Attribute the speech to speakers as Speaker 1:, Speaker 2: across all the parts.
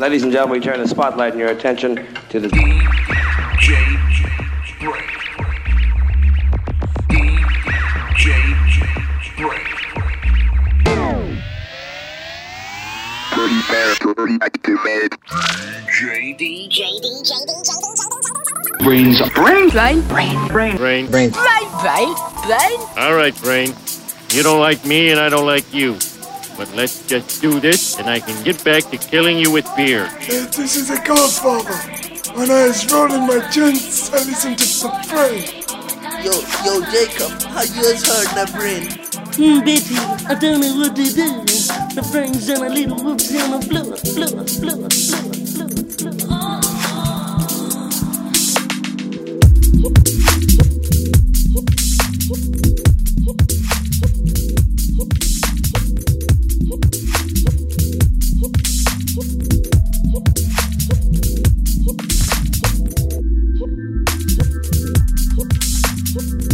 Speaker 1: Ladies and gentlemen, we turn the spotlight and your attention to the
Speaker 2: DJ Break. DJ Break.
Speaker 3: Pretty fast, pretty activated.
Speaker 2: DJ
Speaker 4: DJ, DJ, DJ, DJ,
Speaker 3: BrainZ, brains,
Speaker 4: Brain, brain, brain,
Speaker 5: Brain.
Speaker 4: brain, brain, brain.
Speaker 5: All right, Brain. You don't like me and I don't like you. But let's just do this, and I can get back to killing you with beer.
Speaker 6: This is a godfather. When I was rolling my joints, I listened to some brain.
Speaker 7: Yo, yo, Jacob, how you has heard my brain?
Speaker 8: Hmm, baby, I don't know what to do. The brain's on a little whoops and a blow, blow, blow, blow, blow, blow.
Speaker 9: Thank you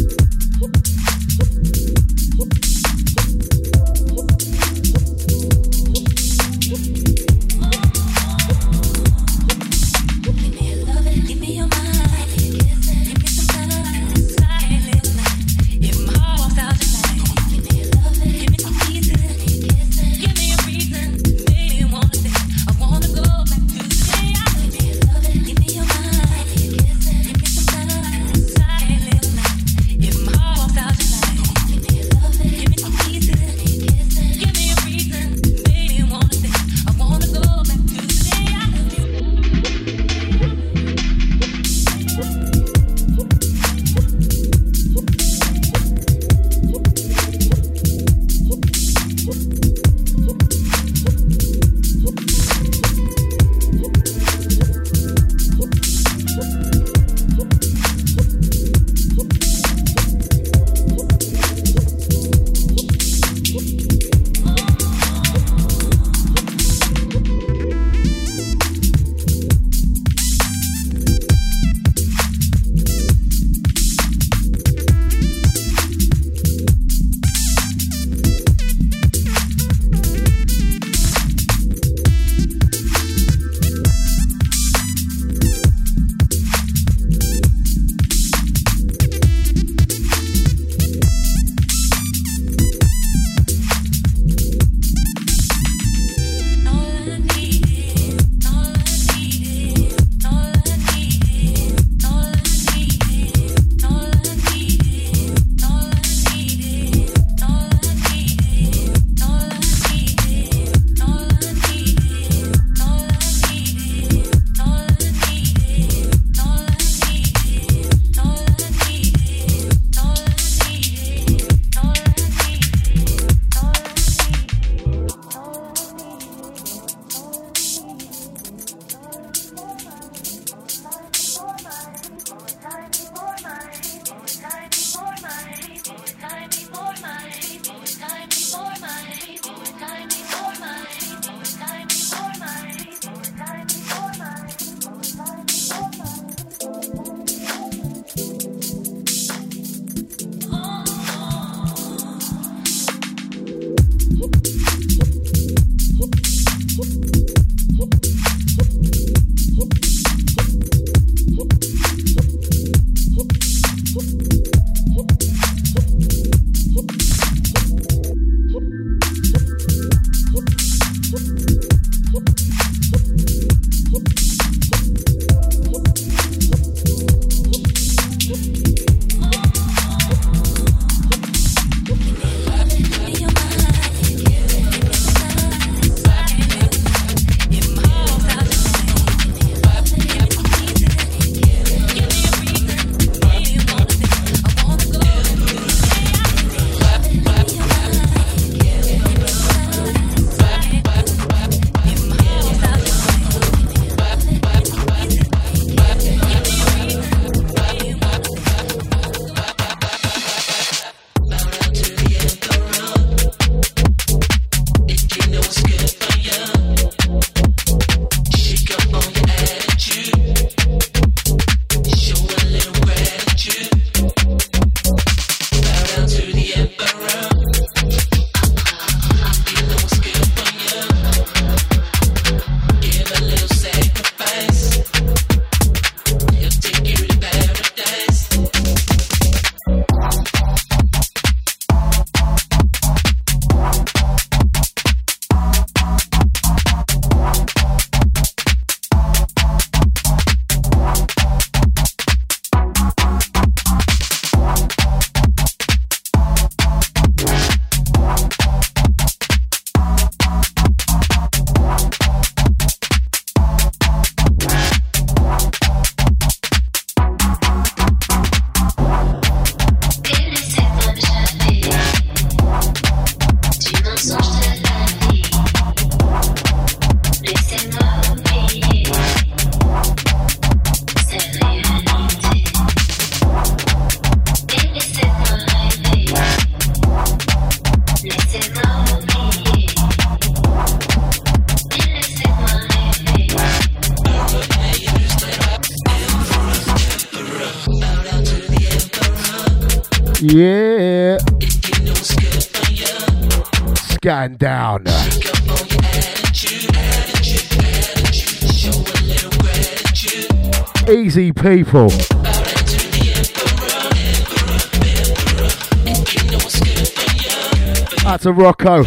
Speaker 9: A Rocco.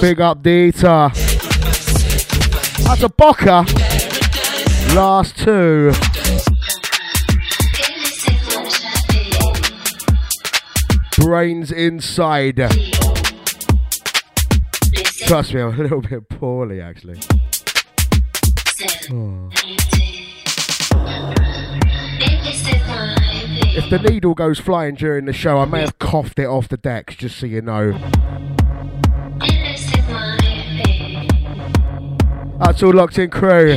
Speaker 9: Big up Dita. That's a Boca. Last two. Brains inside. Trust me, I'm a little bit poorly actually. Oh. If the needle goes flying during the show, I may have coughed it off the decks, just so you know. That's all locked in crew.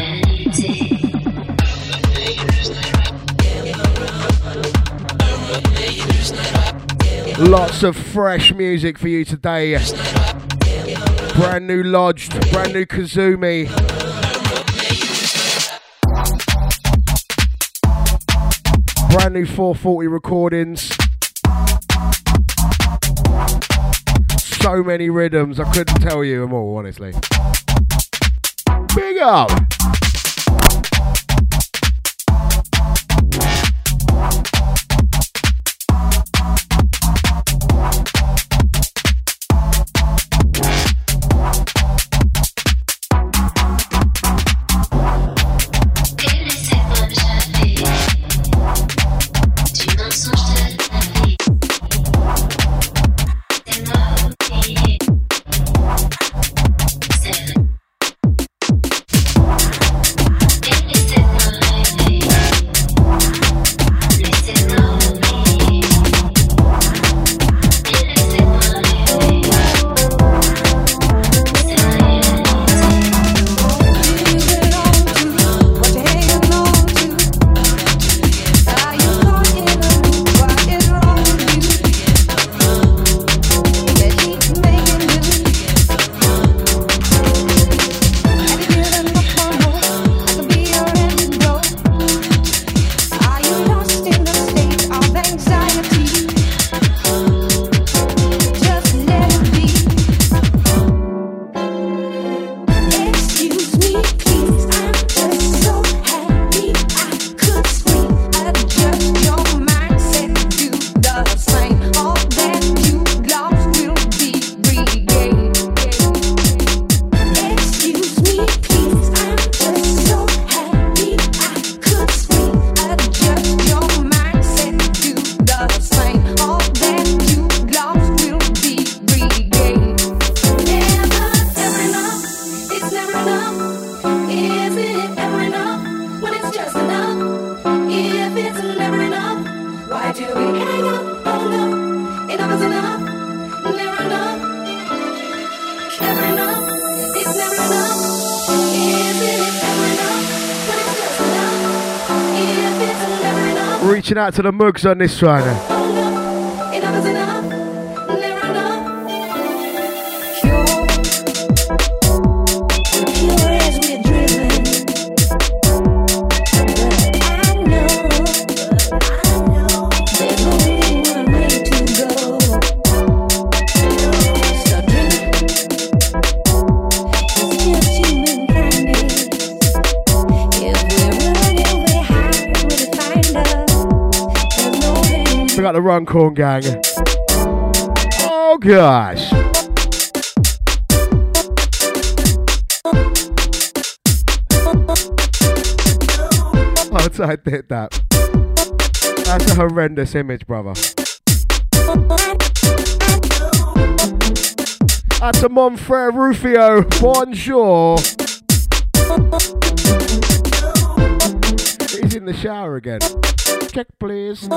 Speaker 9: Lots of fresh music for you today. Brand new Lodged, brand new Kazumi. Brand new 440 recordings. So many rhythms, I couldn't tell you them all, honestly. Big up! Out to the mugs on this one. Got gang. Oh gosh. I did that. That's a horrendous image, brother. That's a Monfrere Rufio. Bonjour. He's in the shower again. Check, please.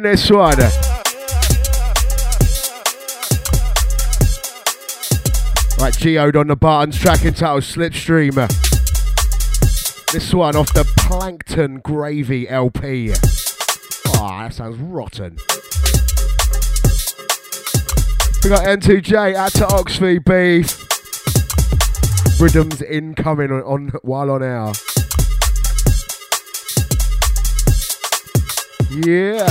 Speaker 10: This one. Right, geode on the buttons, track entitled Slipstream. This one off the Plankton Gravy LP. Ah, that sounds rotten. We got N2J out to Oxford Beef. Rhythms incoming on, on while on air. Yeah.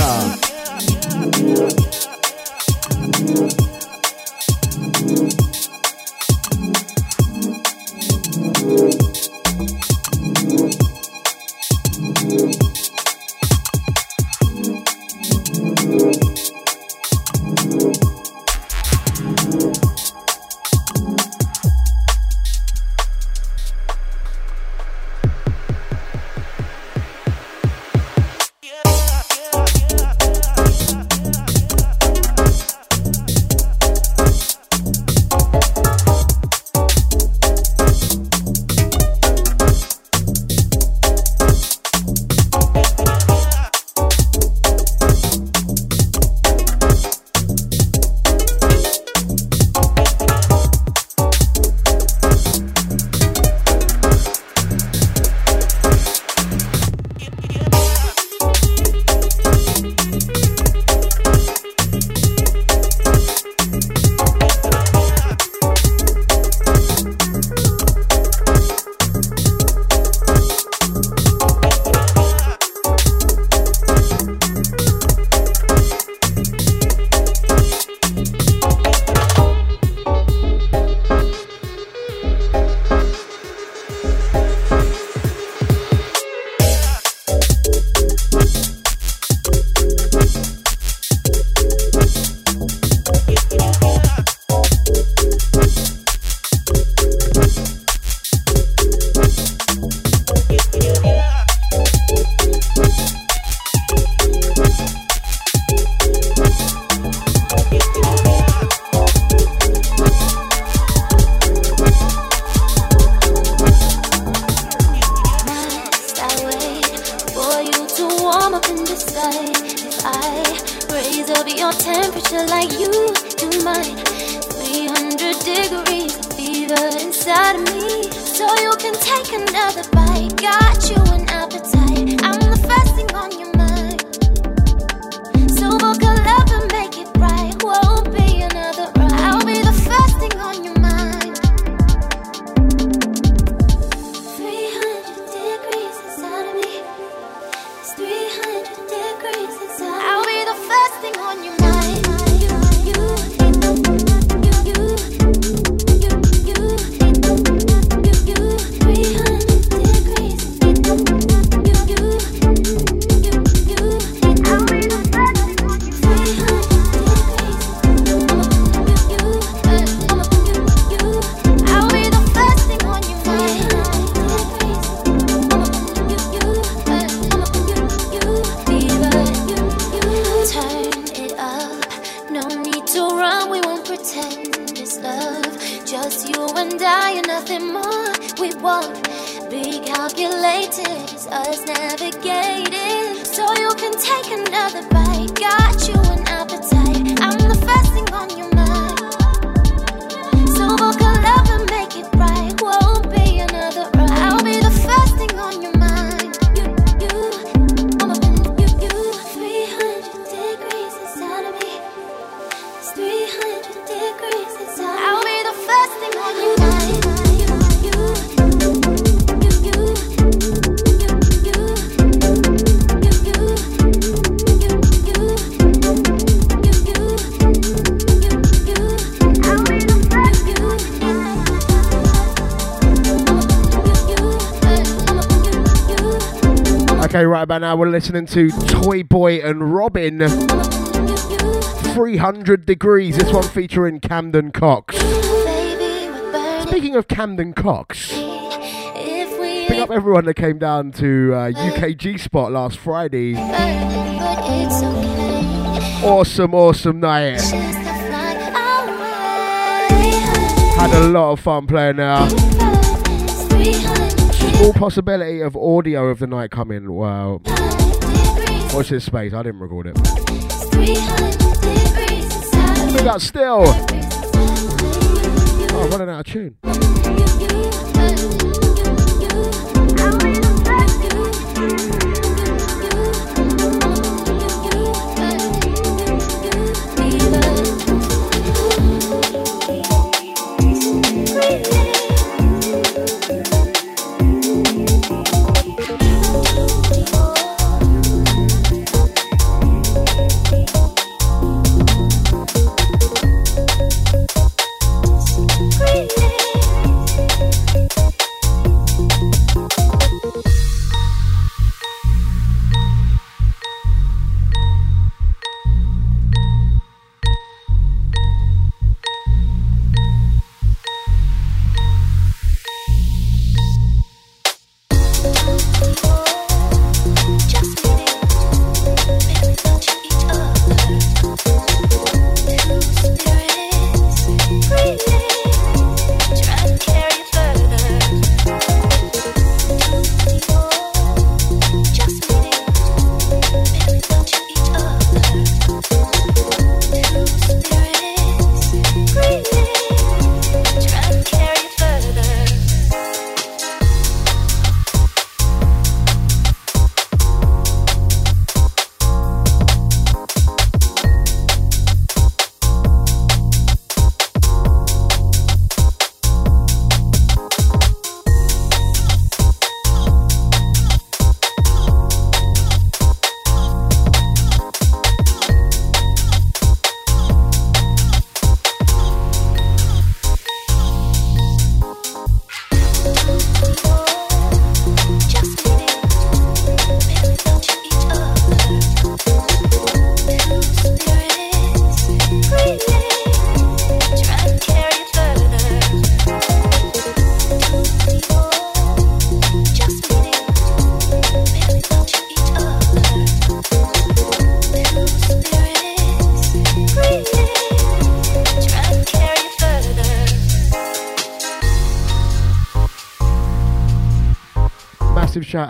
Speaker 10: Now we're listening to Toy Boy and Robin. 300 Degrees, this one featuring Camden Cox. Speaking of Camden Cox, big up everyone that came down to uh, UKG Spot last Friday. Awesome, awesome night. Had a lot of fun playing there small possibility of audio of the night coming. Well,
Speaker 11: Watch this space. I didn't record it. Big up still. Oh, running out of tune.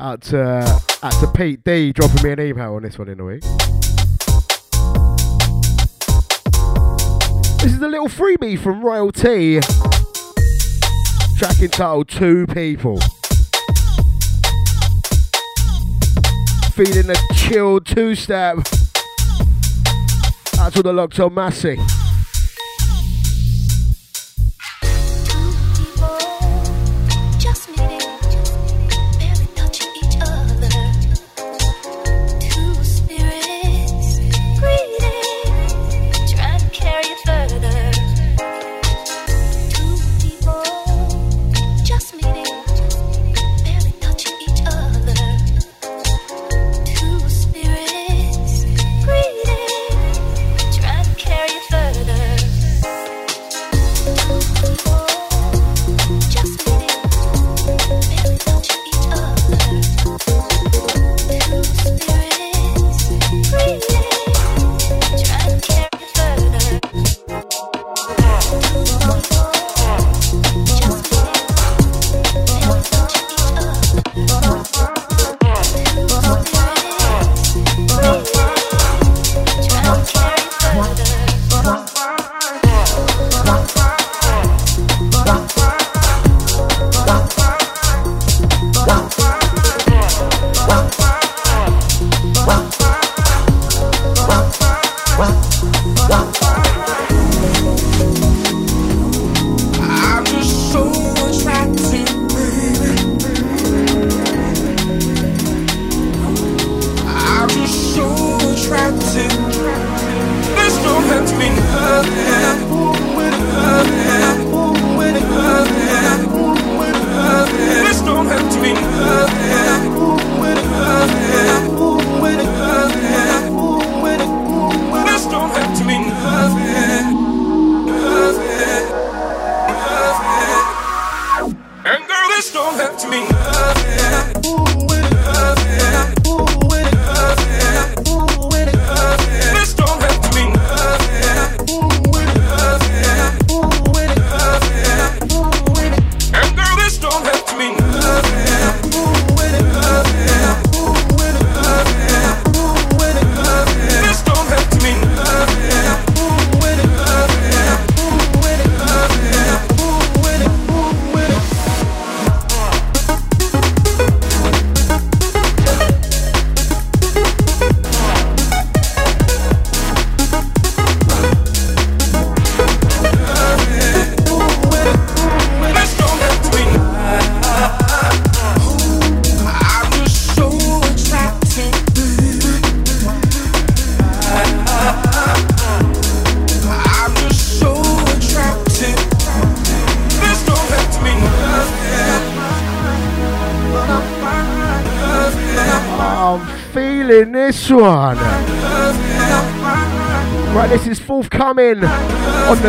Speaker 11: Out to out to Pete D dropping me an email on this one in a week. This is a little freebie from Royalty. Track entitled Two People. Feeling a chilled two step. That's to the locked on Massey.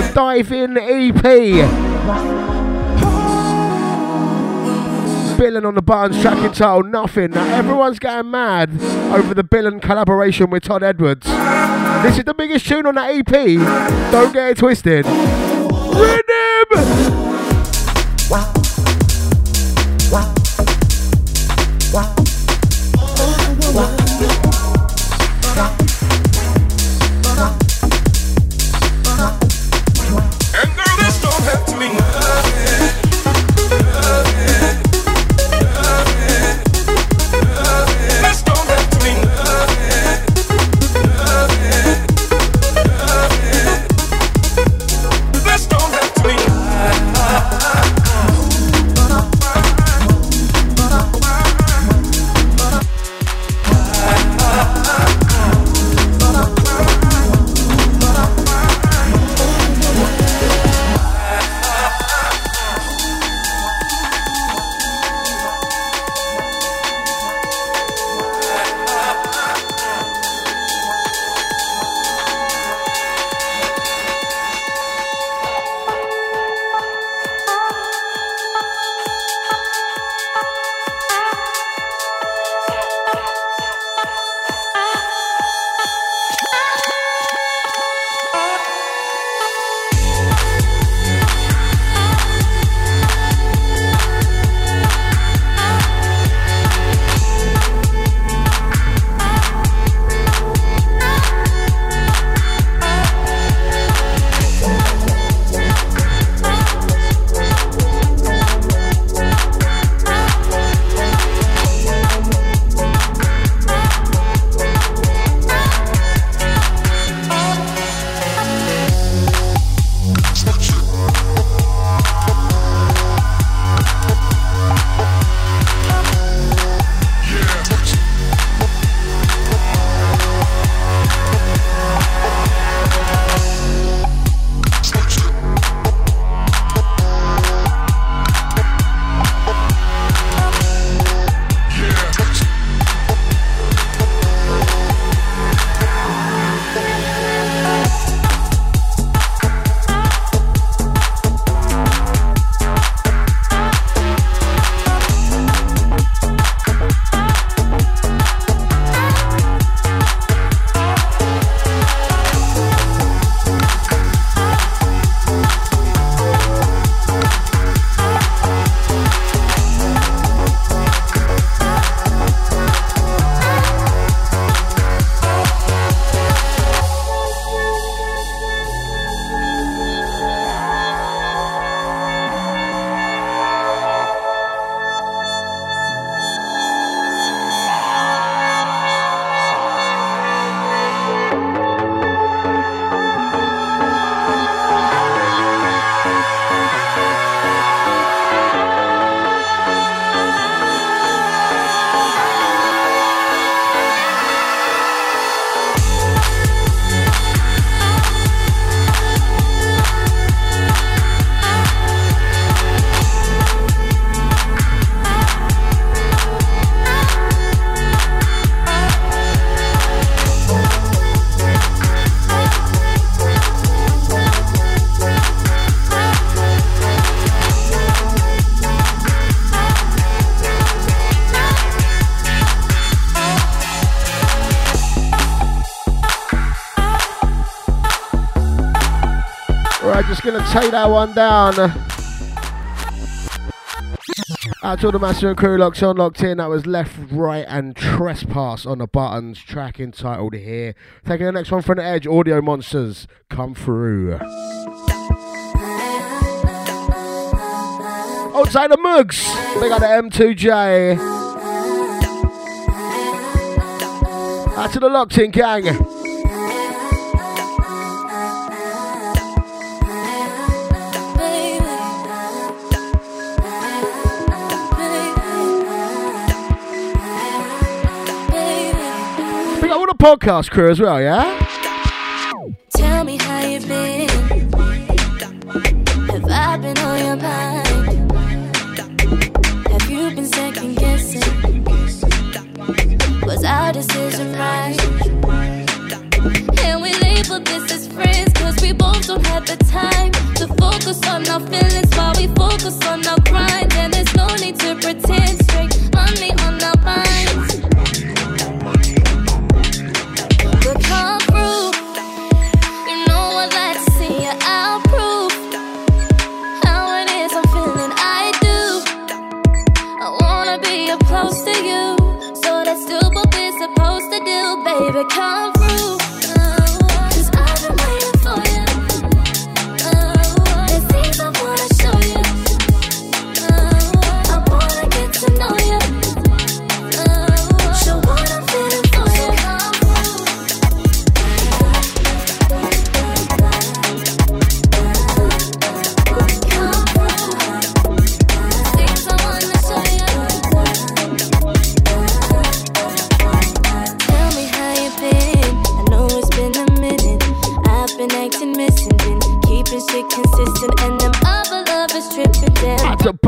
Speaker 11: The Dive In EP. Billen on the buttons, track entitled Nothing. Now everyone's getting mad over the Billen collaboration with Todd Edwards. This is the biggest tune on that EP. Don't get it twisted. Take that one down. Out to all the master and crew locks on, locked in. That was left, right, and trespass on the buttons. Track entitled here. Taking the next one from the edge. Audio monsters come through. Oh, Outside the mugs, they got the M2J. Out to the locked in gang. Podcast crew as well, yeah?
Speaker 10: Tell me how you been. Have I been on your mind? Have you been second guessing? Was our decision right. And we label this as friends, cause we both don't have the time to focus on our feelings while we focus on our grind. And there's no need to pretend straight money on our minds.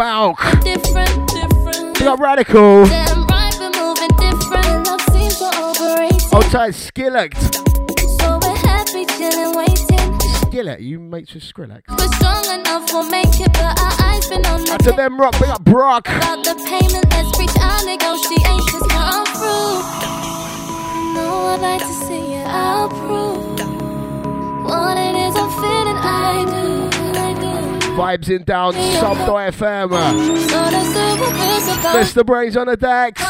Speaker 10: That's. Different, different.
Speaker 11: We got radical.
Speaker 10: Damn right, we're moving different. Love seems so overrated.
Speaker 11: Outside Skillet.
Speaker 10: So we're happy, chilling, waiting.
Speaker 11: Skillet, you mates with Skrillex.
Speaker 10: We're strong enough, we'll make it, but our eyes been on the
Speaker 11: to them rock, big up Brock.
Speaker 10: About the payment, let's reach our negotiations. Come through. No, I'd like to see you. I'll prove what it is I'm feeling. I do.
Speaker 11: Vibes in down, sub.fm. Mr. BrainZ on the decks.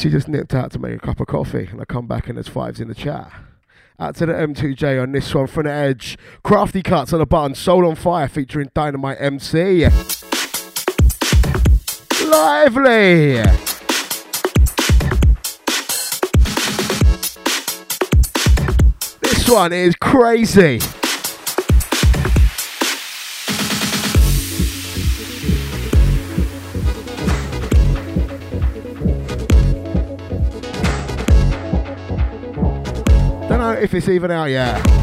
Speaker 11: Actually just nipped out to make a cup of coffee and I come back and there's fives in the chat. Out to the M2J on this one from the edge. Crafty cuts on the button. Soul on Fire featuring Dynamite MC. Lively! This one is crazy. If it's even out yet.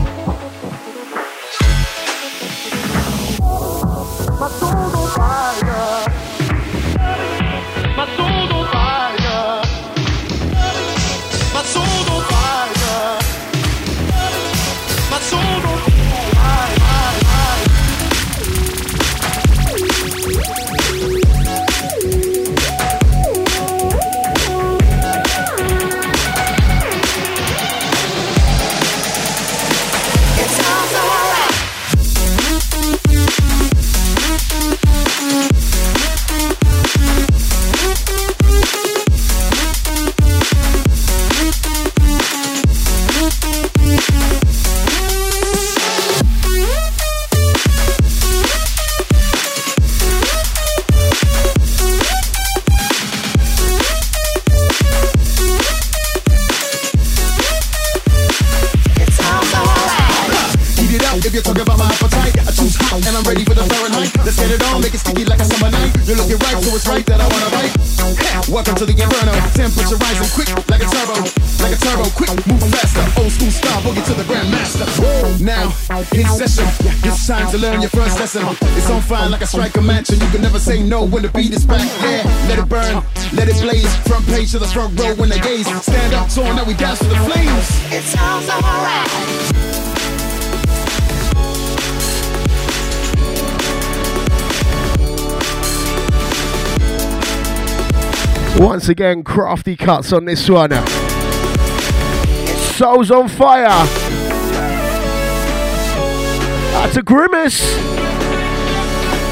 Speaker 12: in session. It's time to learn your first lesson. It's on fire like a striker match, and you can never say no when the beat is back. Yeah, let it burn, let it blaze. Front page to the front row when they gaze. Stand up, torn, now we dance to the flames.
Speaker 13: It sounds alright.
Speaker 14: Once again, crafty cuts on this one. Souls on fire. That's a grimace.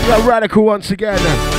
Speaker 14: Yeah, radical once again.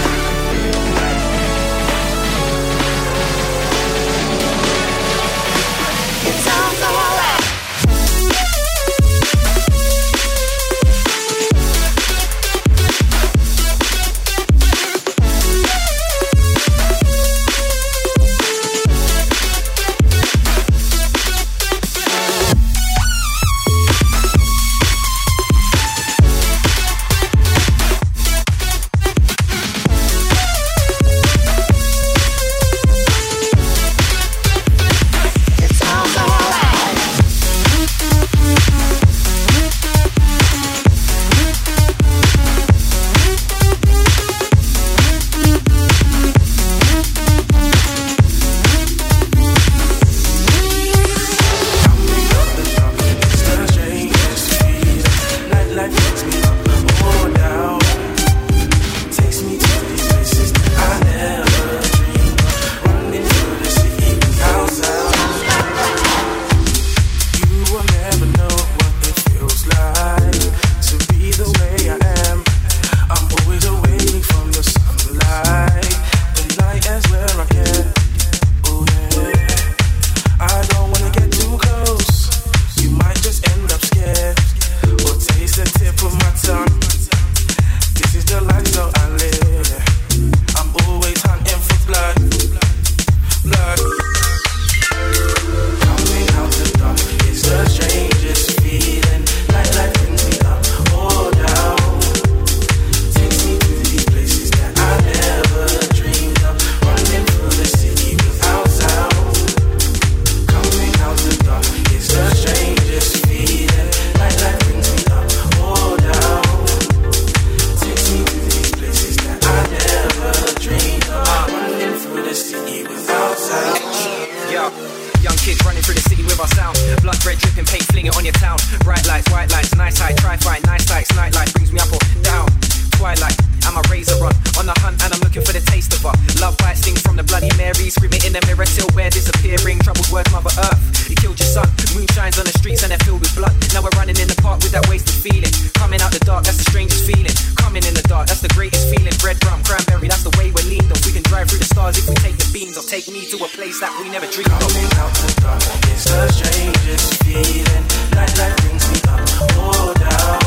Speaker 15: that
Speaker 16: we never dream of.
Speaker 15: Coming out the dark, it's the strangest feeling. Night brings me up down.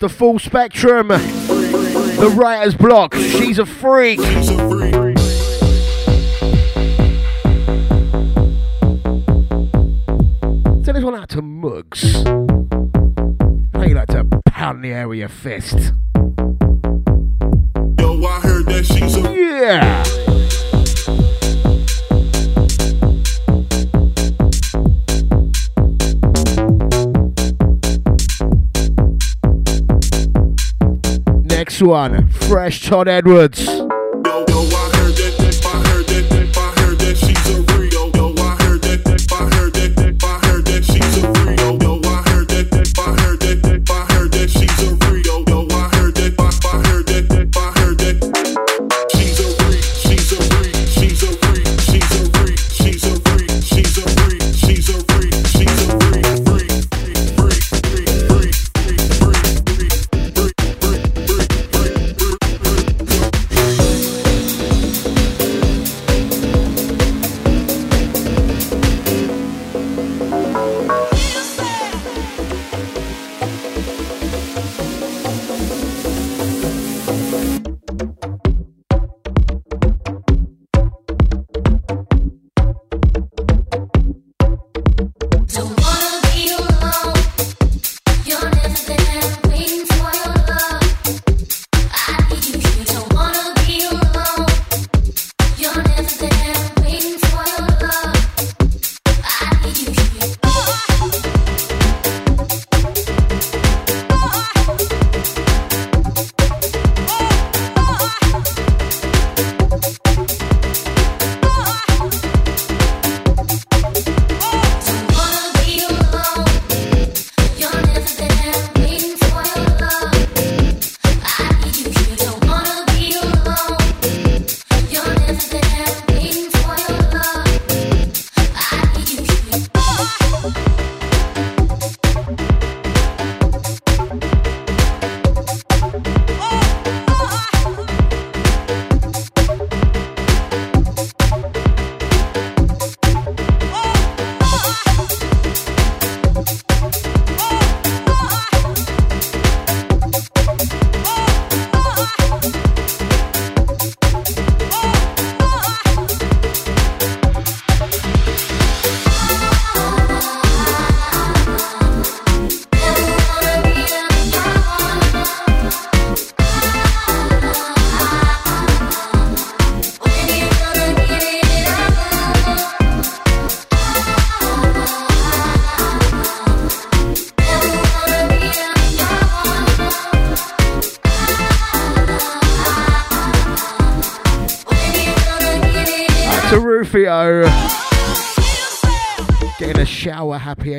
Speaker 15: the
Speaker 11: full spectrum. The writer's block. She's a freak. Send this one out to Mugs. How you like to pound the air with your fist? one. Fresh Todd Edwards.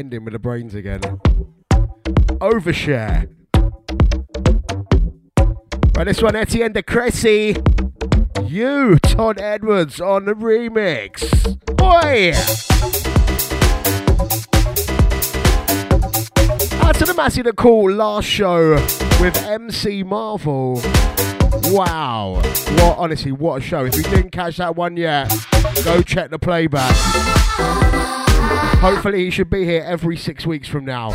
Speaker 11: ending with the brains again. Overshare. Right, this one, Étienne de Crécy. You, Todd Edwards, on the remix. Boy! Out to the Massey the Call last show with MC Marvel. Wow. What, honestly, what a show. If you didn't catch that one yet, go check the playback. Hopefully, he should be here every six weeks from now,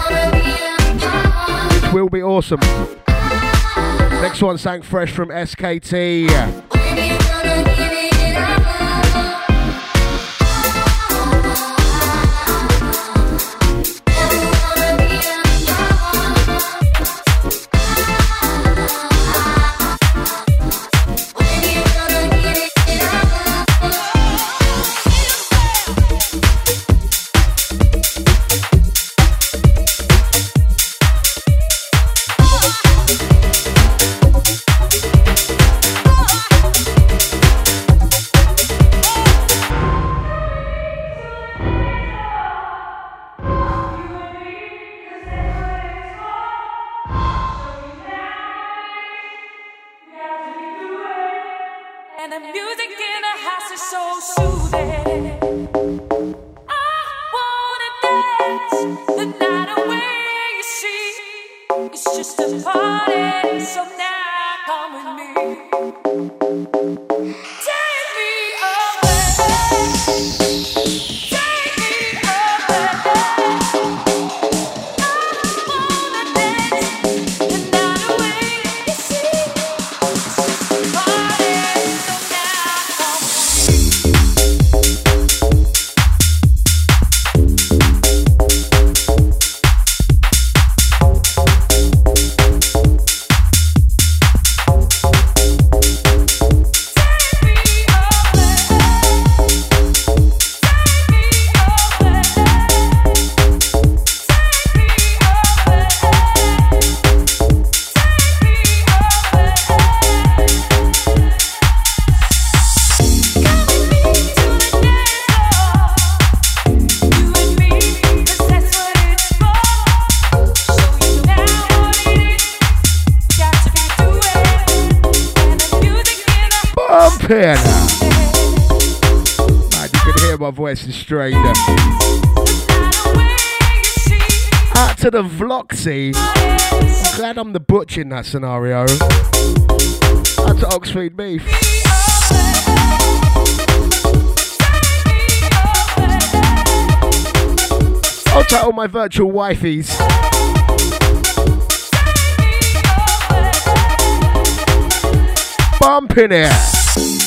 Speaker 11: which will be awesome. Next one sang fresh from SKT.
Speaker 9: 10. Man, you can hear my voice is strained. Out to the Vloxy. I'm glad I'm the butch in that scenario. Out to Oxford Beef. I'll to all my virtual wifeys. Bumping it thank you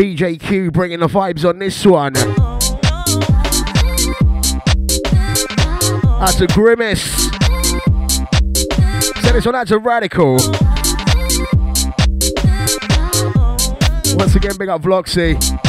Speaker 9: DJ Q bringing the vibes on this one. That's a grimace. Send this one out to Radical. Once again, big up Vloxy.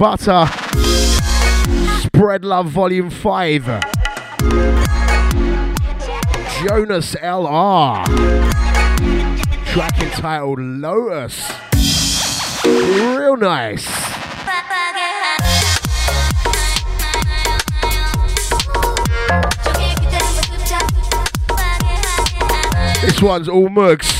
Speaker 13: Butter. Spread Love Volume 5. Jonas LR. Track entitled Lotus. Real nice. This one's all mugs.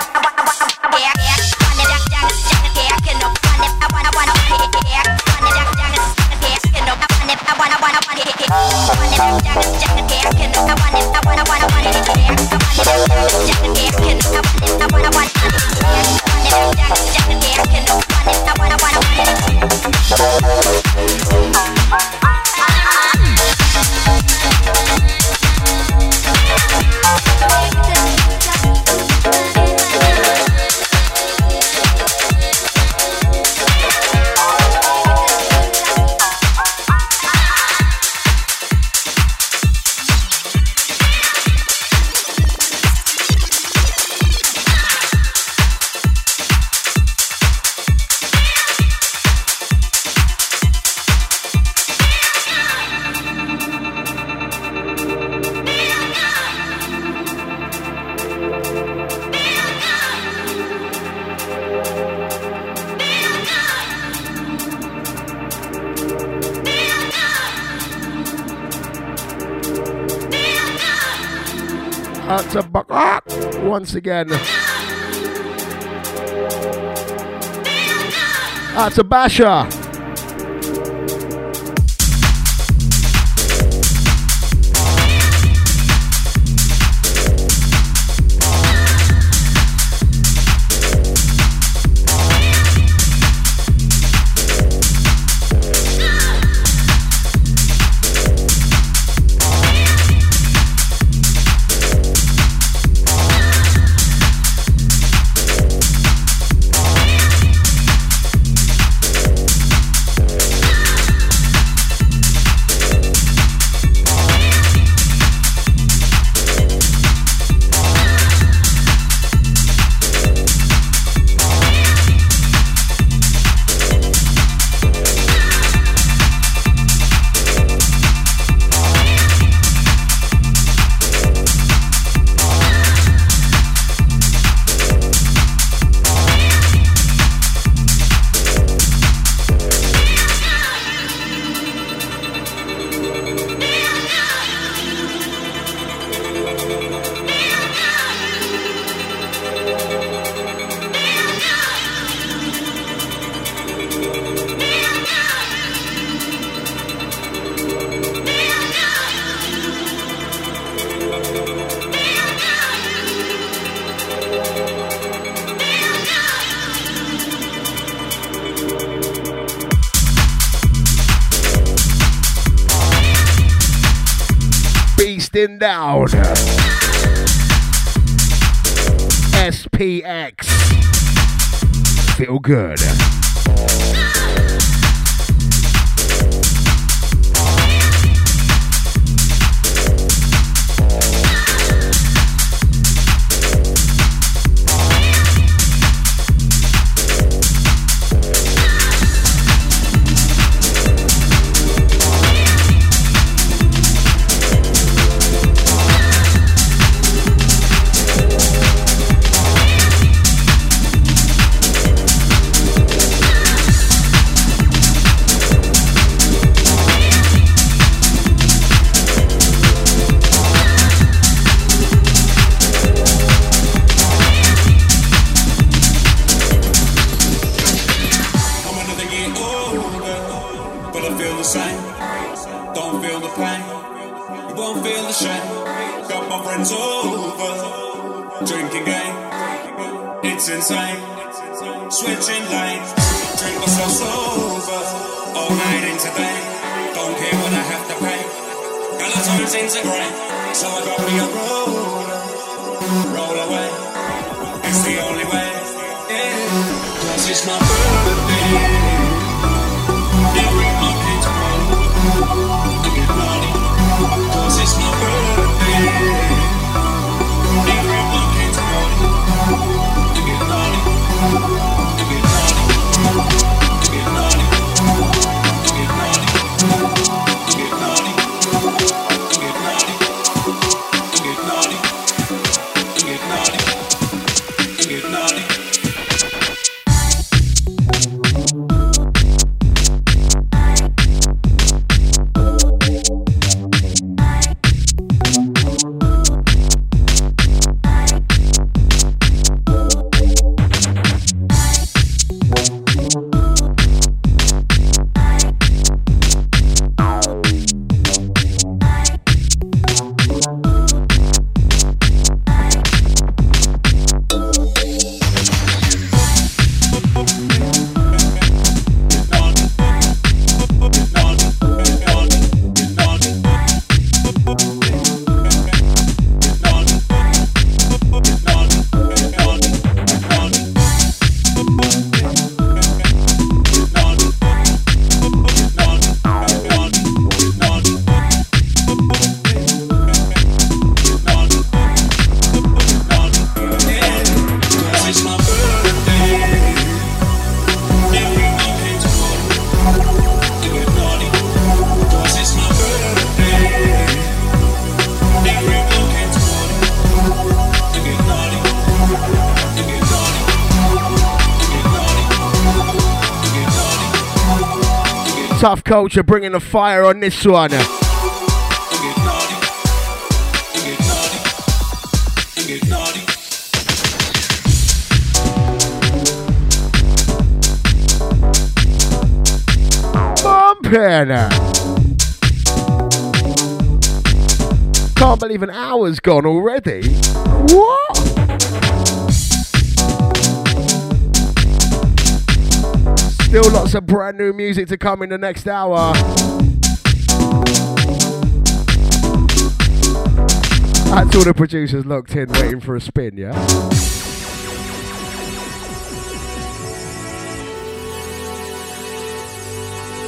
Speaker 13: once again. Out to
Speaker 11: Basha. Good.
Speaker 15: Got my over, drinking game. It's insane, switching lanes. Drink myself sober, all night into day. Don't care what I have to pay. Color turns into grey, so I got me a roller, roll away. It's the only way. Yeah. Cause it's my birthday.
Speaker 11: Culture bringing the fire on this one. Can't believe an hour's gone already. What? Still lots of brand new music to come in the next hour. That's all the producers locked in, waiting for a spin, yeah?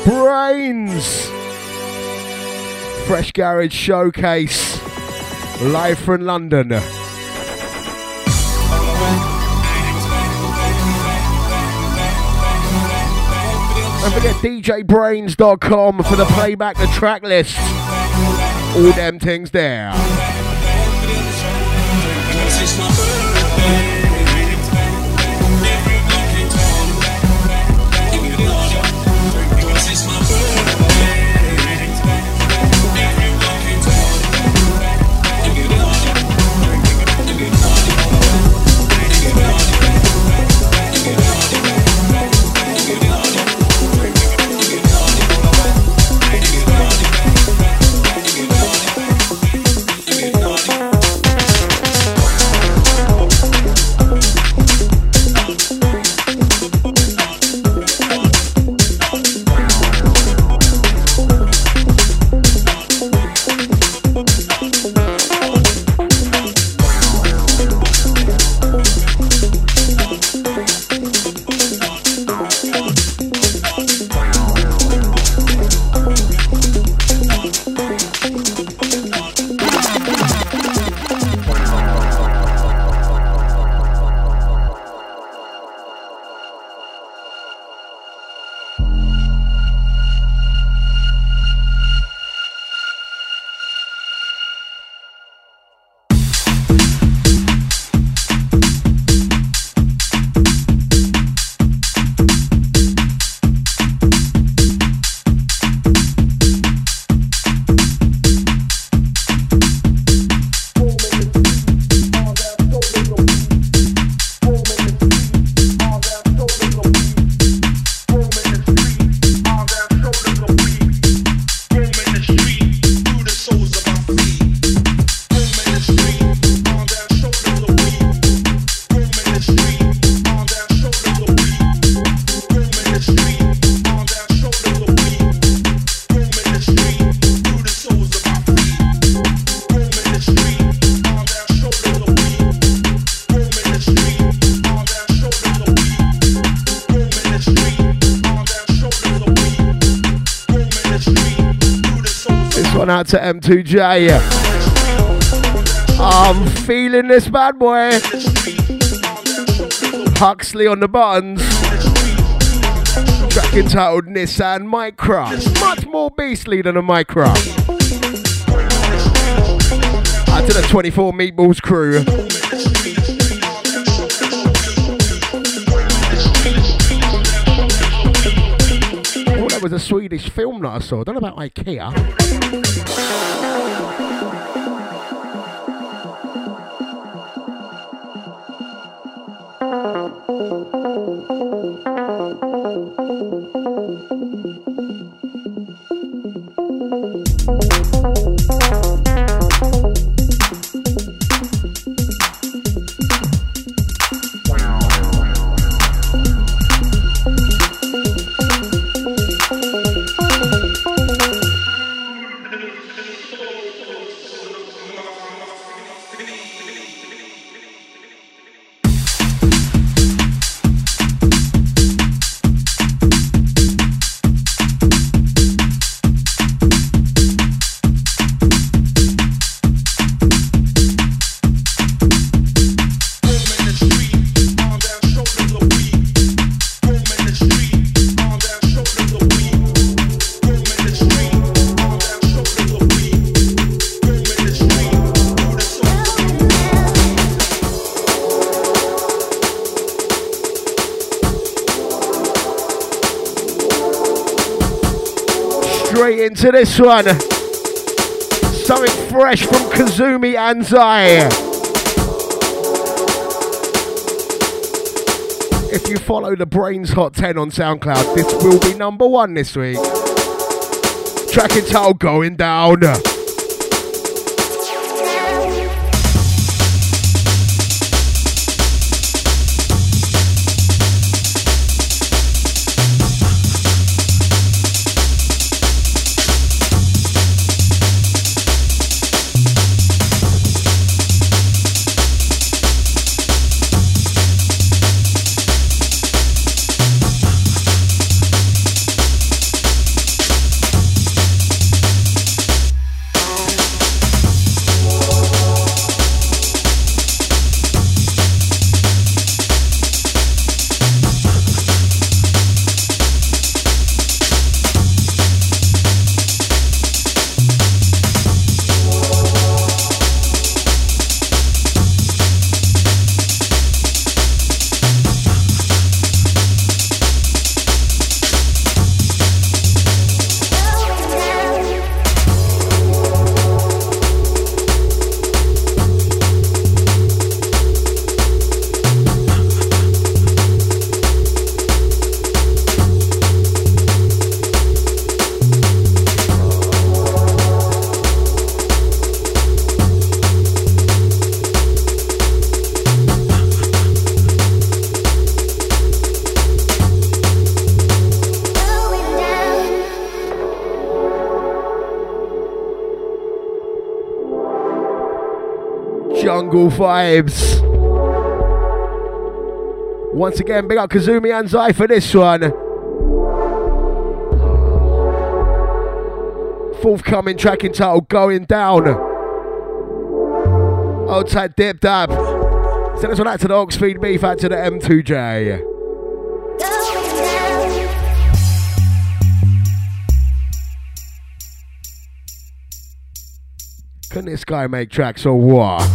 Speaker 11: BrainZ! Fresh Garage Showcase. Live from London. Don't forget DJBrainZ.com for the playback, the track list. All them things there. 2J. I'm feeling this bad boy. Huxley on the buttons. Track entitled Nissan Micra. Much more beastly than a Micra. Out to the 24 Meatballs crew. Was a Swedish film that I saw. I don't know about IKEA. Straight into this one. Something fresh from Kazumi Anzai. If you follow the BrainZ Hot 10 on SoundCloud, this will be number one this week. Track entitled Going Down. Vibes. Once again, big up Kazumi Anzai for this one. Forthcoming track entitled Going Down. Tight dip dab. Send this one out to the Oxford Beef, out to the M2J. Can this guy make tracks or what?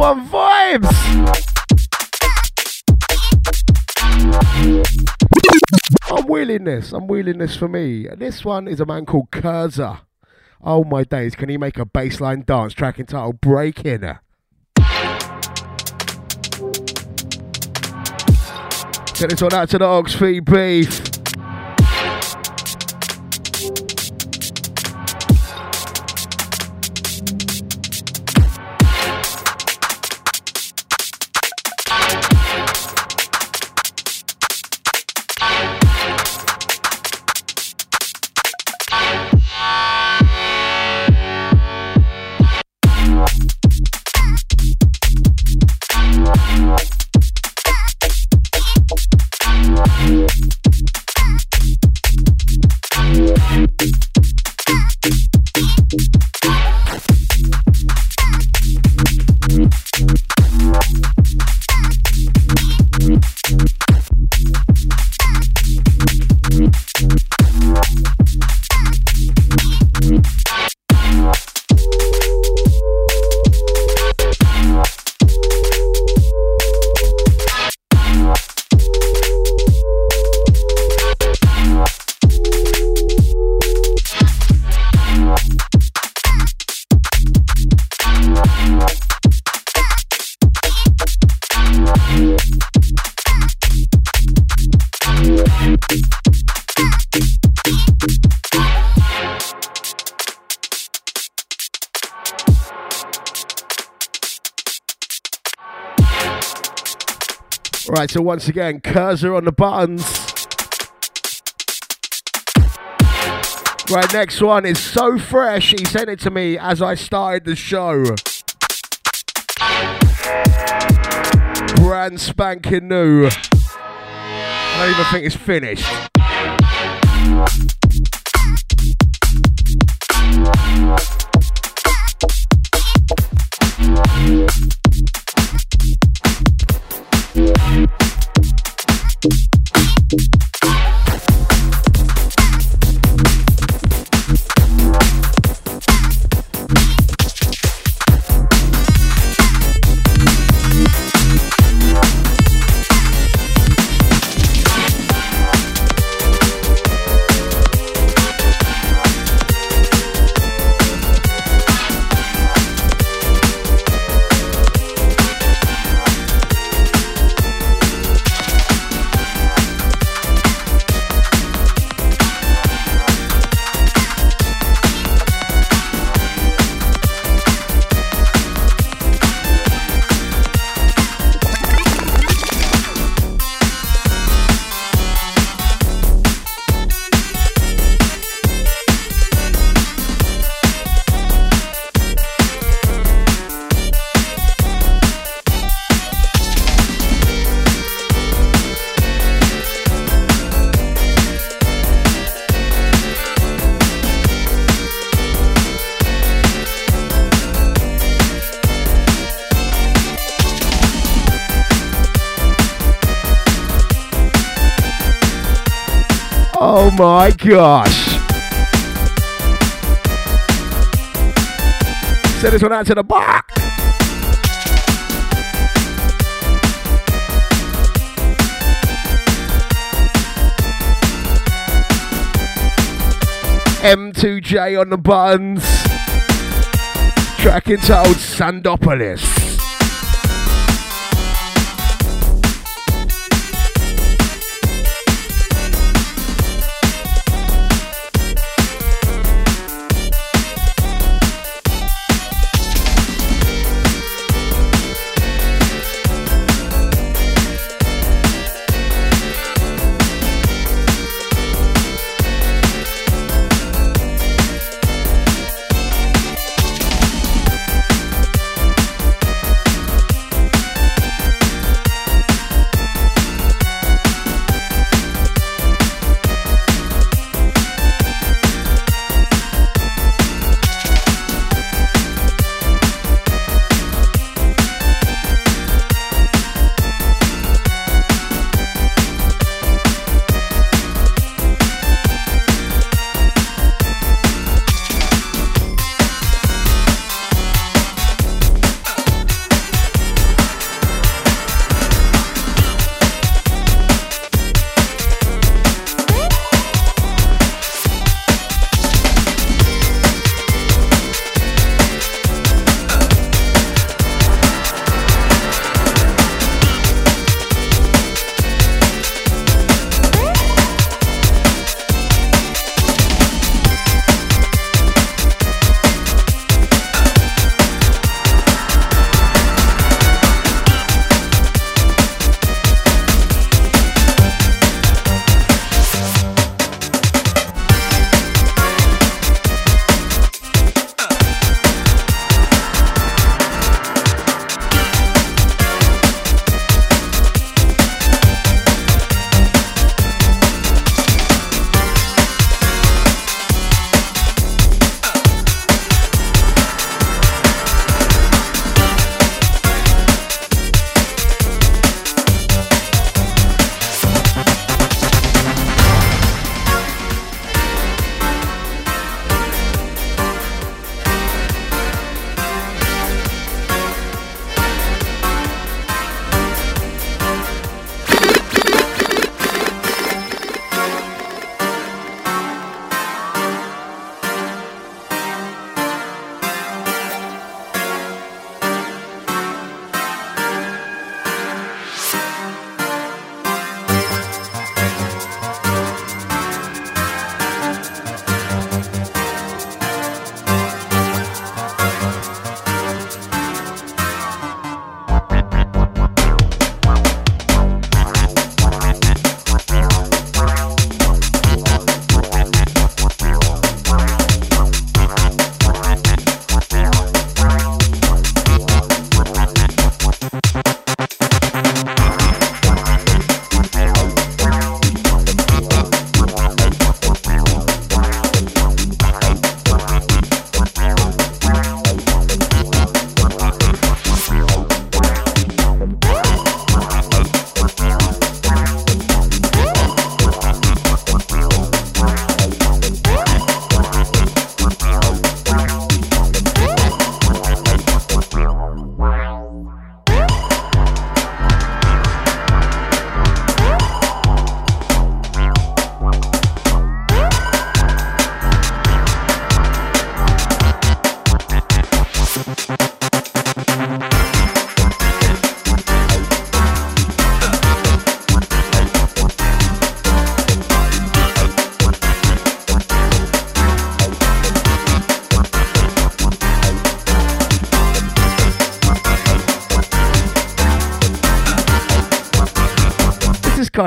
Speaker 11: one vibes. I'm wheeling this. I'm wheeling this for me. This one is a man called Kurza. Oh my days, can he make a bassline dance track entitled Break In? Send this one out to the Oxfeed Beef. So once again, Kurza on the buttons. Right, next one is so fresh. He sent it to me as I started the show. Brand spanking new. I don't even think it's finished. Oh my gosh. Send this one out to the box. M2J on the buttons. Track entitled Sandopolis.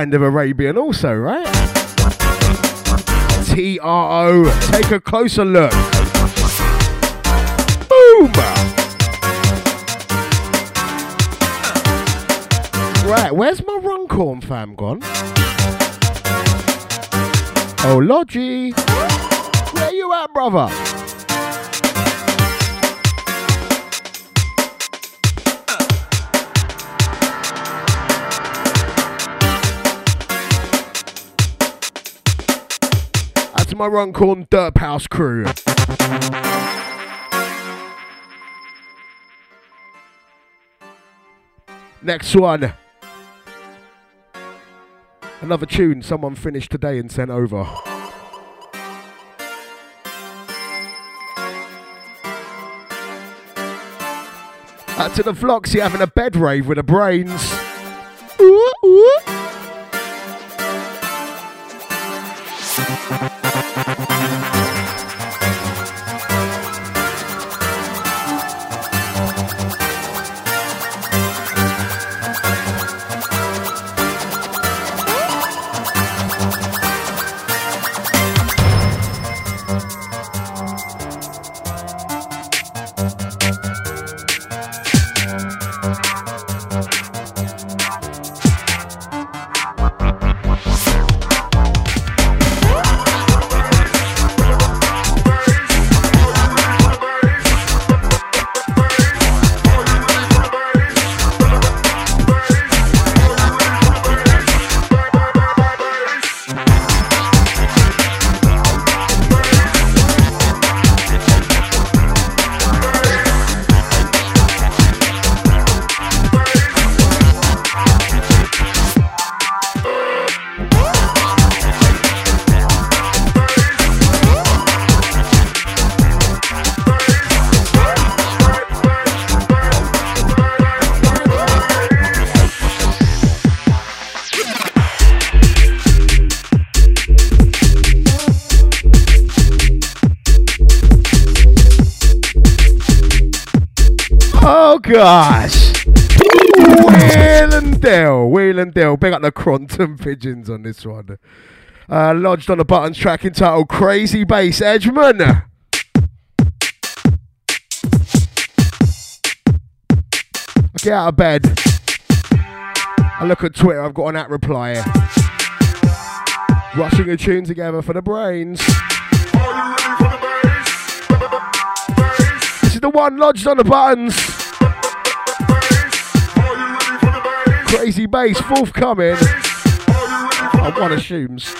Speaker 11: Kind of Arabian, also, right? T R O. Take a closer look. Boom! Right, where's my Runcorn fam gone? Oh, Logie. Where you at, brother? My Runcorn Derp House crew. Next one. Another tune someone finished today and sent over. Out to the Floxy having a bed rave with the brains. Ooh, ooh. Gosh. Wheel and Dale, Wheel and Dale. Big up the Cronton Pigeons on this one. Uh, lodged on the buttons track entitled Crazy Bass Edgeman. Get out of bed. I look at Twitter, I've got an at reply. Rushing a tune together for the brains. This is the one lodged on the buttons. Crazy bass forthcoming. I one assumes.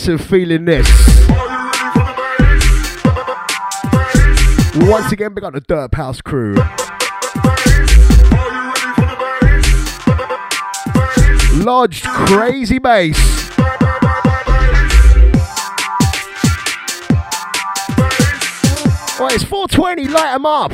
Speaker 11: Massive feeling this. Once again, big up the Derp House crew. Lodged crazy bass.
Speaker 17: Well, it's 420, light them up.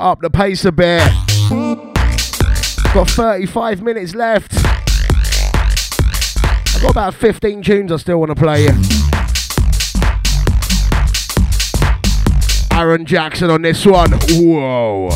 Speaker 17: Up the pace a bit. Got 35 minutes left. I've got about 15 tunes I still want to play. Aaron Jackson on this one. Whoa.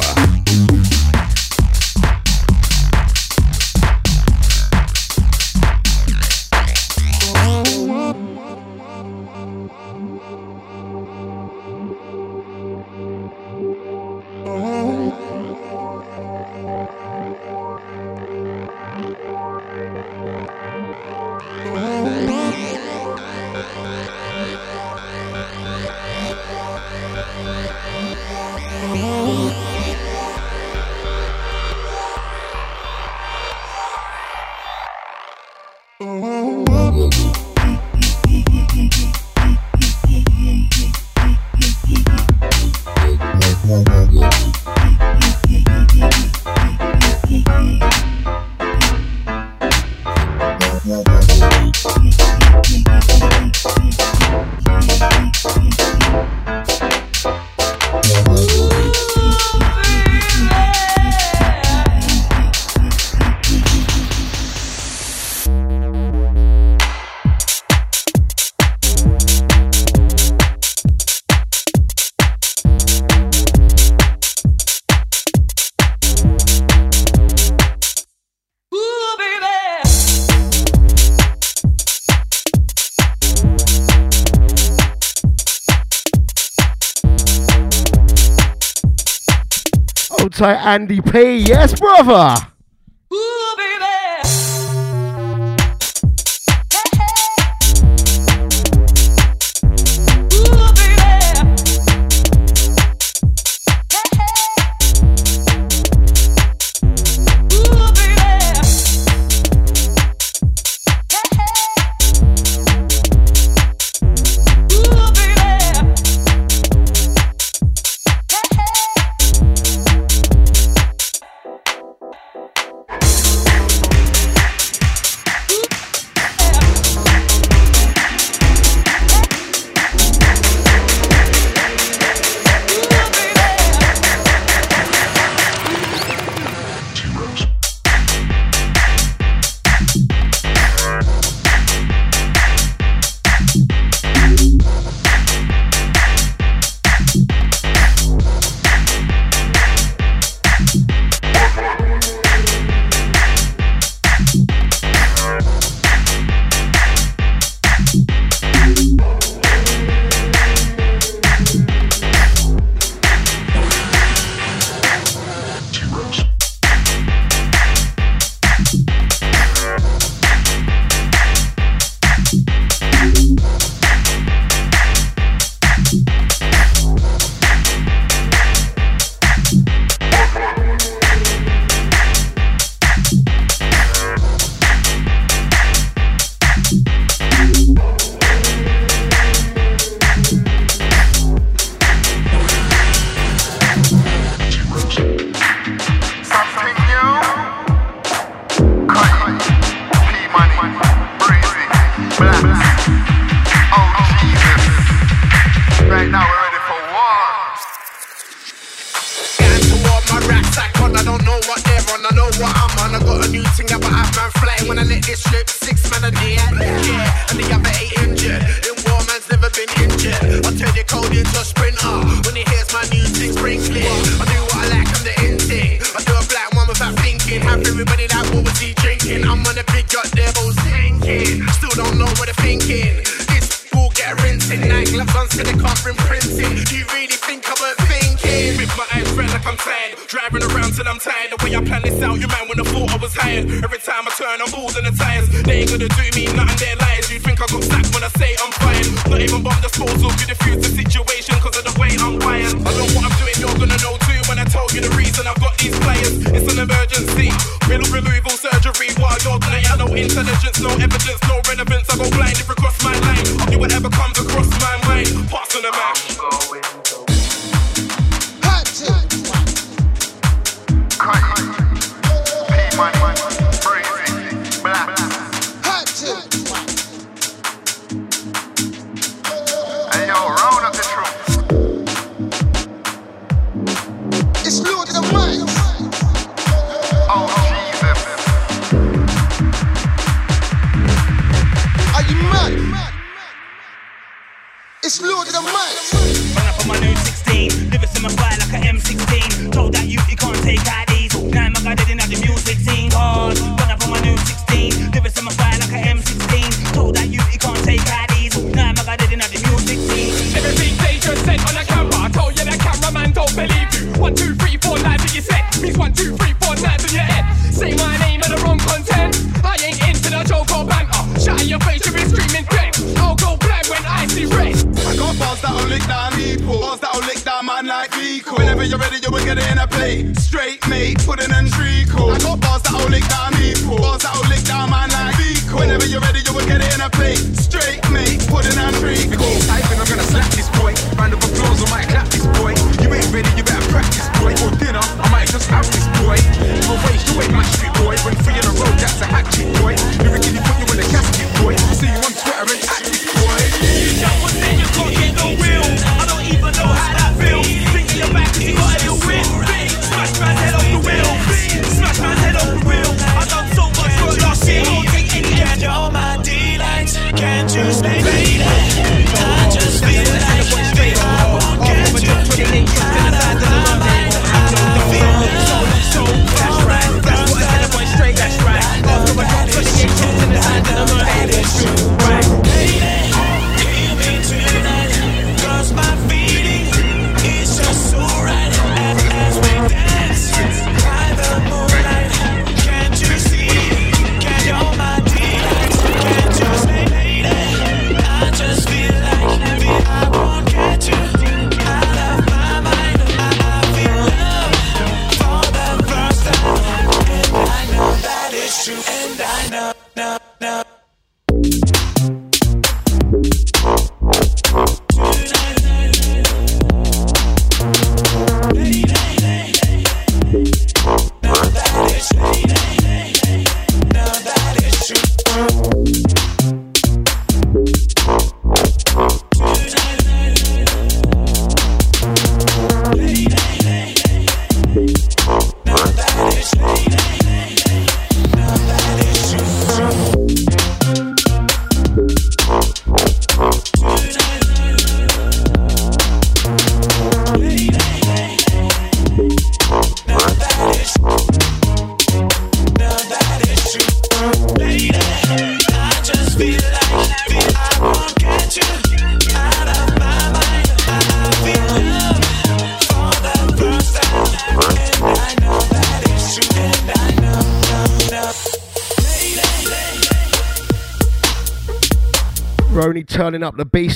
Speaker 18: Tight, Andy P. Yes, brother.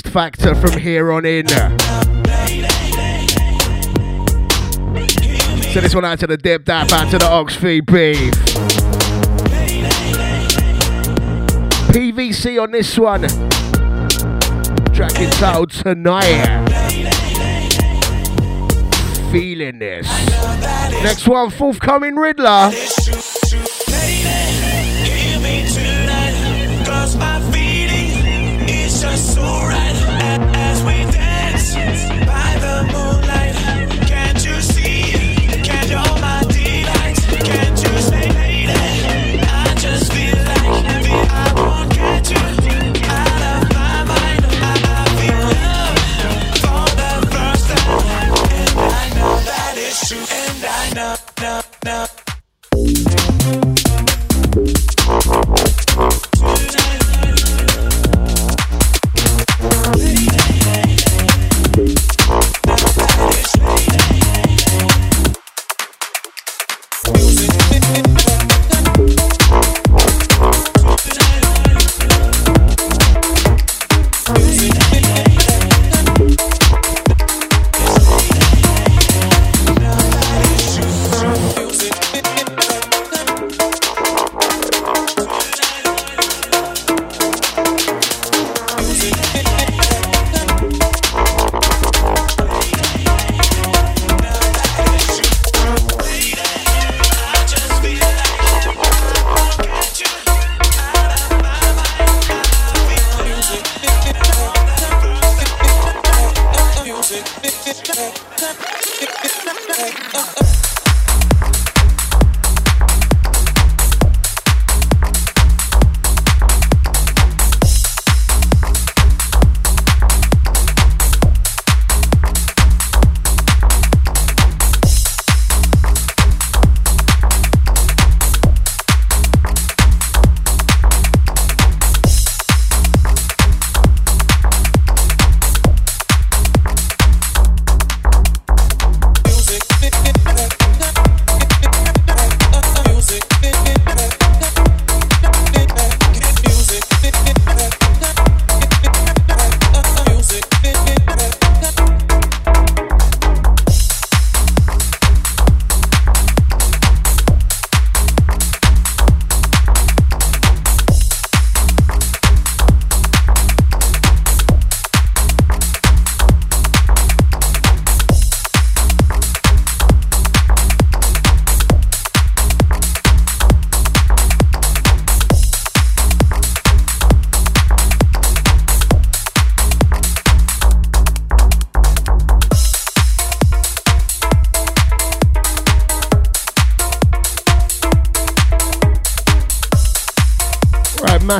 Speaker 11: Factor from here on in. So this one out to the dip dap, out to the ox feed beef. PVC on this one. Tracking title tonight. Feeling this. Next one, forthcoming Riddler.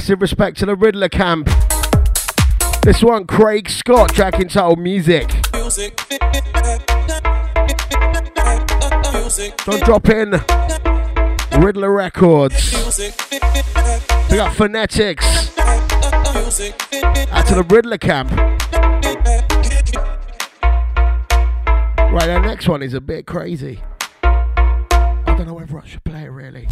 Speaker 11: Massive respect to the Riddler camp. This one, Craig Scott, track entitled Music. Don't drop in Riddler Records. We got Phonetics. Out to the Riddler camp. Right, the next one is a bit crazy. I don't know whether I should play it really.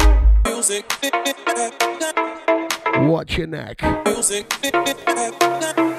Speaker 11: Watch your neck.
Speaker 19: the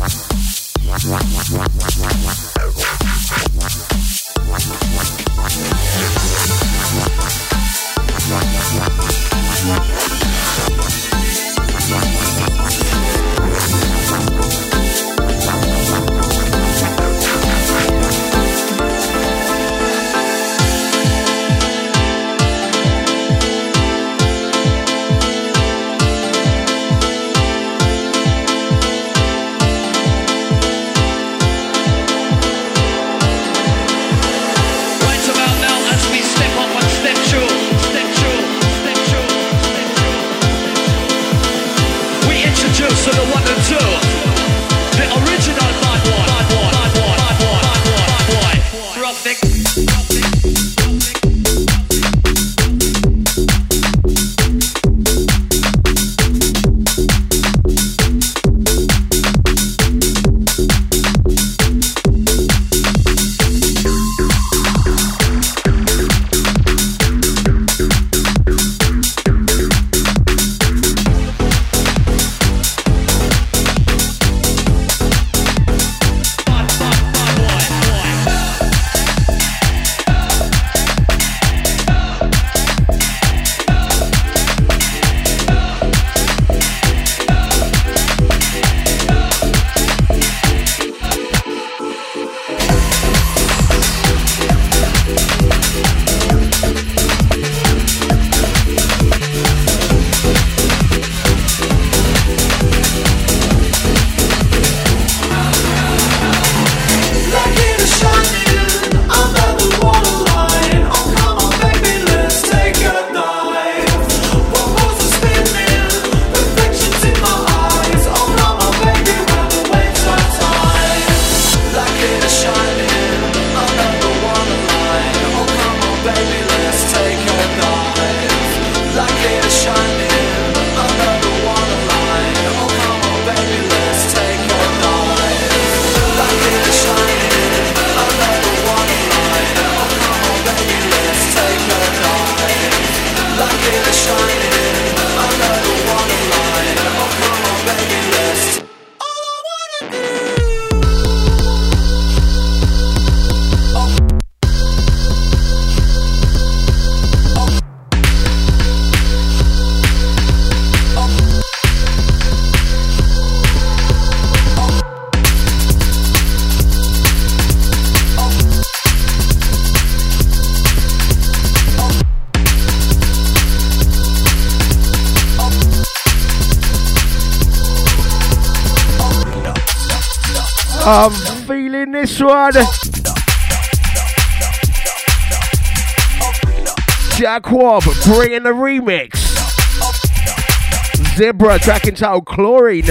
Speaker 20: What? Jack Wab bringing the remix. Zebra, tracking Child, Chlorine.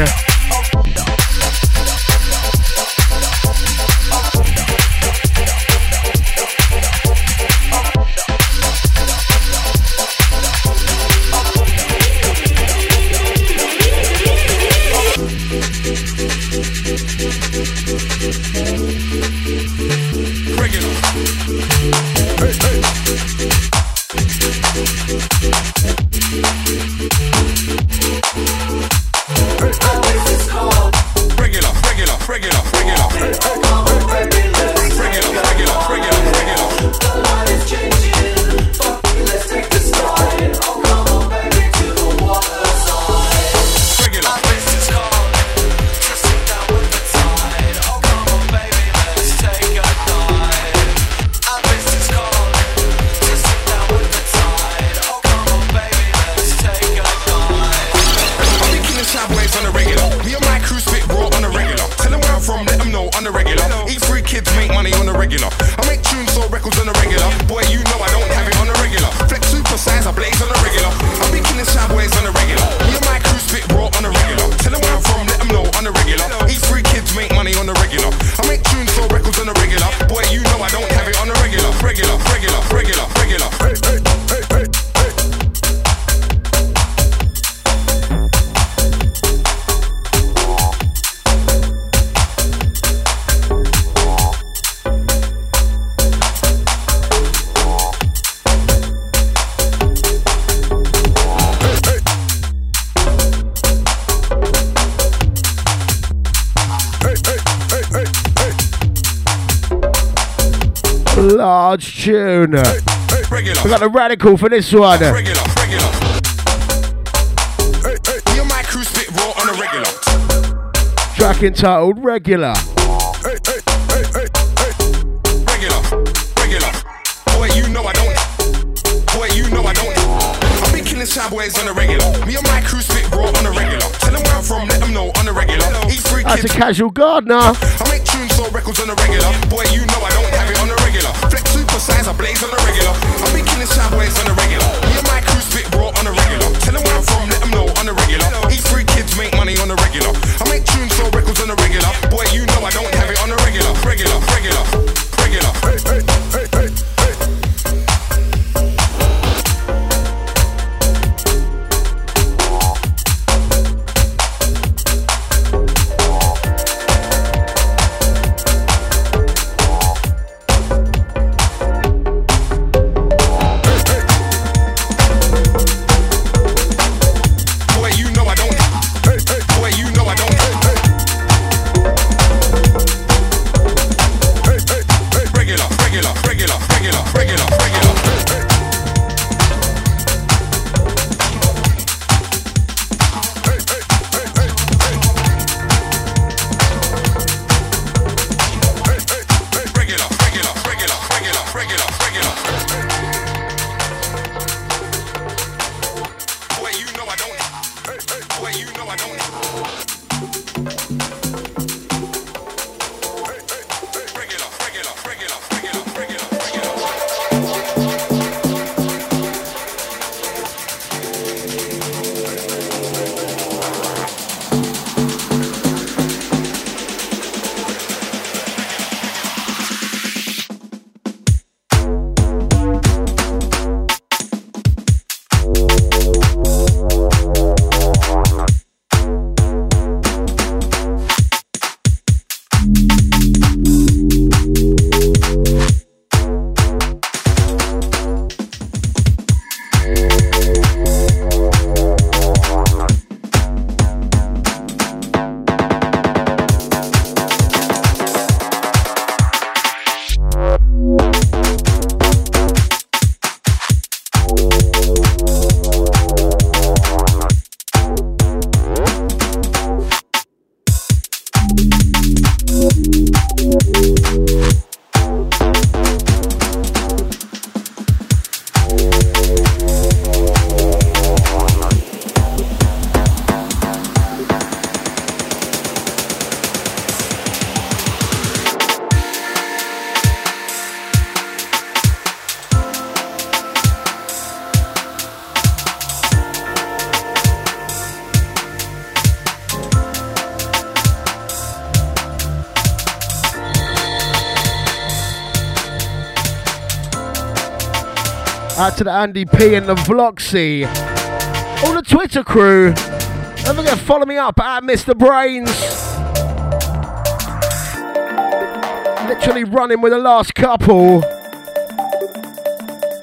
Speaker 11: Large tune.
Speaker 20: Regular.
Speaker 11: We got the radical for this one.
Speaker 20: Regular, regular. Hey, hey, me and my crew spit raw on a regular.
Speaker 11: Track entitled Regular.
Speaker 20: Hey, hey, hey, hey, hey. Regular, regular. Boy, you know I don't. Boy, you know I don't. I be killing sad boys on the regular. Me and my crew spit raw on the regular. Tell them where I'm from, let them know on the regular. Eat
Speaker 11: That's a
Speaker 20: kids.
Speaker 11: casual gardener.
Speaker 20: I make tunes, sell records on the regular. Boy, you know I don't Super size, I blaze on the regular. I be killing sad boys on the regular. Me and my crew spit raw on the regular. Tell them where I'm from, let them know on the regular. Eat three kids, make money on the regular. I make tunes, sell
Speaker 11: to the Andy P and the Vloxy. All the Twitter crew. Don't forget to follow me up at Mr. BrainZ. Literally running with the last couple.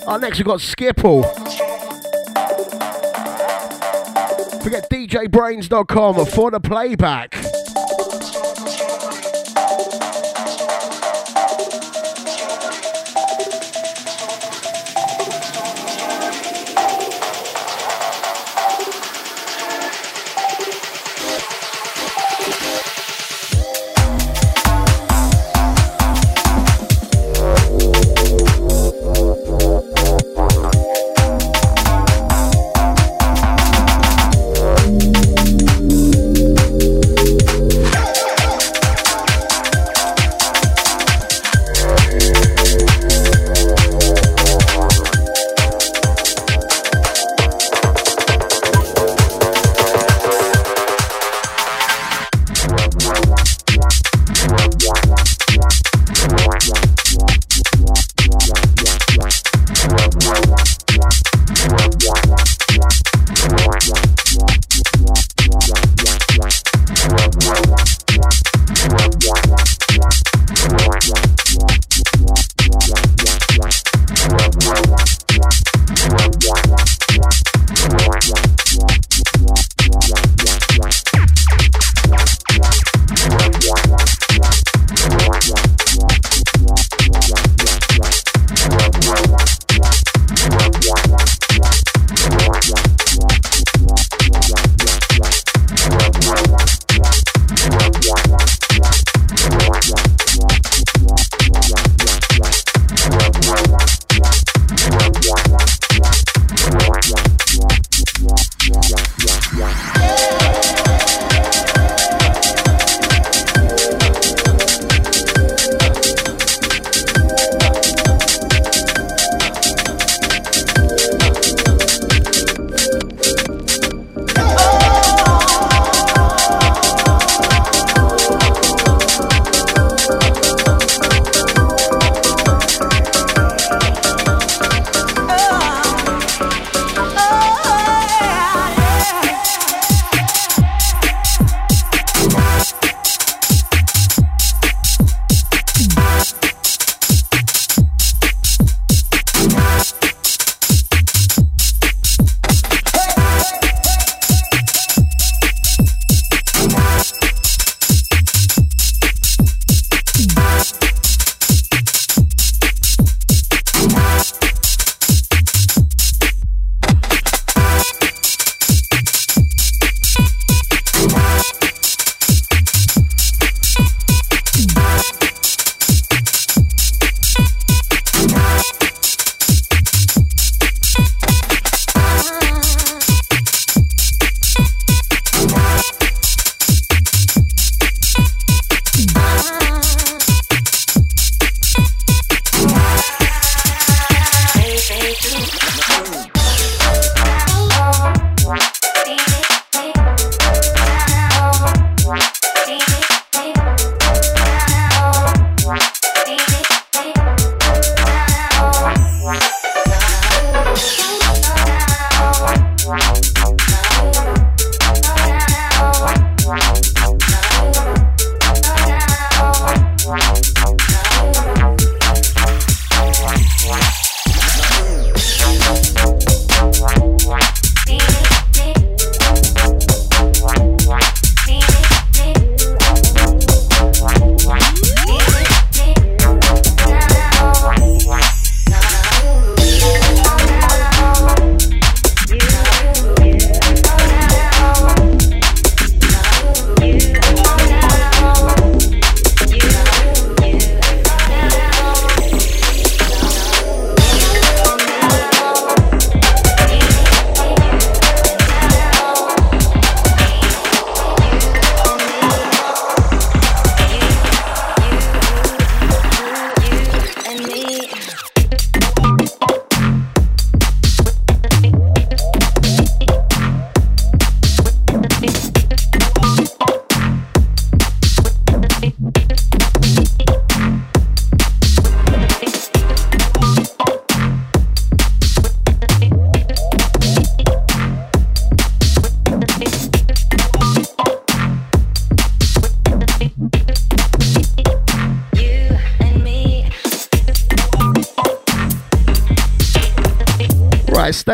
Speaker 11: Oh, next we've got Skipple. Forget DJBrainZ.com for the playback.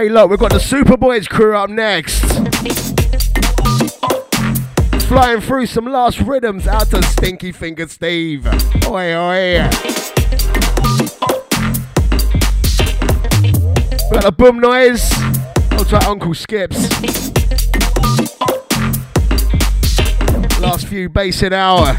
Speaker 18: Low. We've got the Superboys crew up next. Flying through some last rhythms out to Stinky Finger Steve. Oi, oi. We got the boom noise. I'll try Uncle Skips. Last few bass in hour.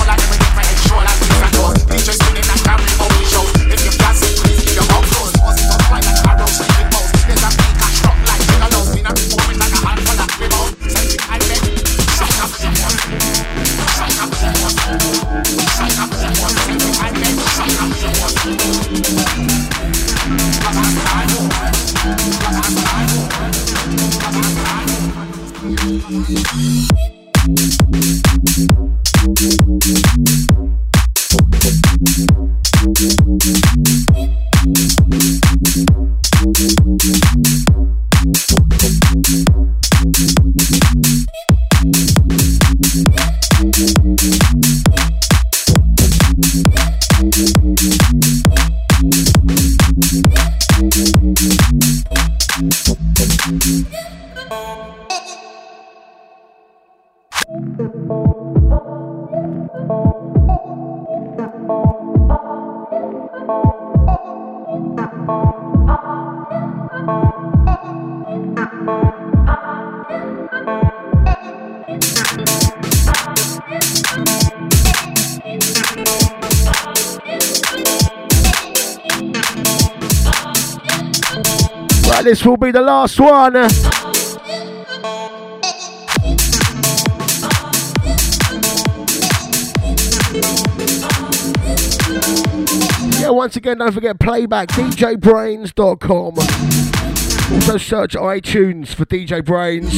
Speaker 18: the
Speaker 11: last one. Yeah, once again, don't forget playback DJBrainZ.com. Also search iTunes for DJ BrainZ.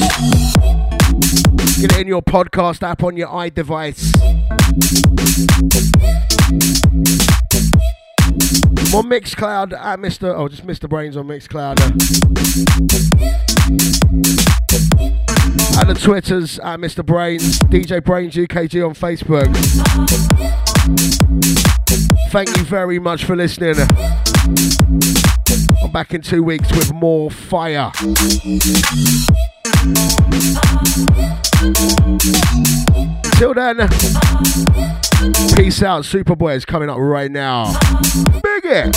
Speaker 11: Get it in your podcast app on your iDevice. I'm on Mixcloud at Mr. Oh, just Mr. BrainZ on Mixcloud. At the Twitters at Mr. BrainZ, DJ BrainZ UKG on Facebook. Thank you very much for listening. I'm back in two weeks with more fire. Till then, peace out. Superboy is coming up right now. Big